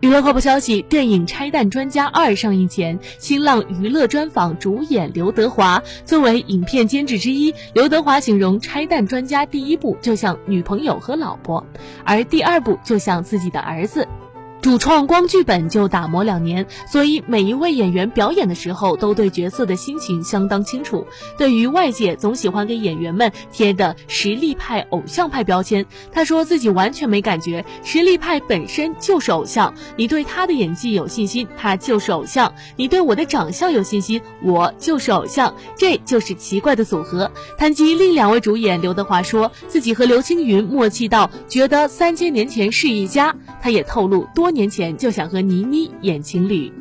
娱乐快报消息：电影《拆弹专家二》上映前，新浪娱乐专访主演刘德华。作为影片监制之一，刘德华形容《拆弹专家》第一部就像女朋友和老婆，而第二部就像自己的儿子。主创光剧本就打磨两年，所以每一位演员表演的时候都对角色的心情相当清楚。对于外界总喜欢给演员们贴的实力派、偶像派标签，他说自己完全没感觉。实力派本身就是偶像，你对他的演技有信心，他就是偶像；你对我的长相有信心，我就是偶像。这就是奇怪的组合。谈及另两位主演，刘德华说自己和刘青云默契到觉得三千年前是一家。他也透露多。年前就想和倪妮演情侣。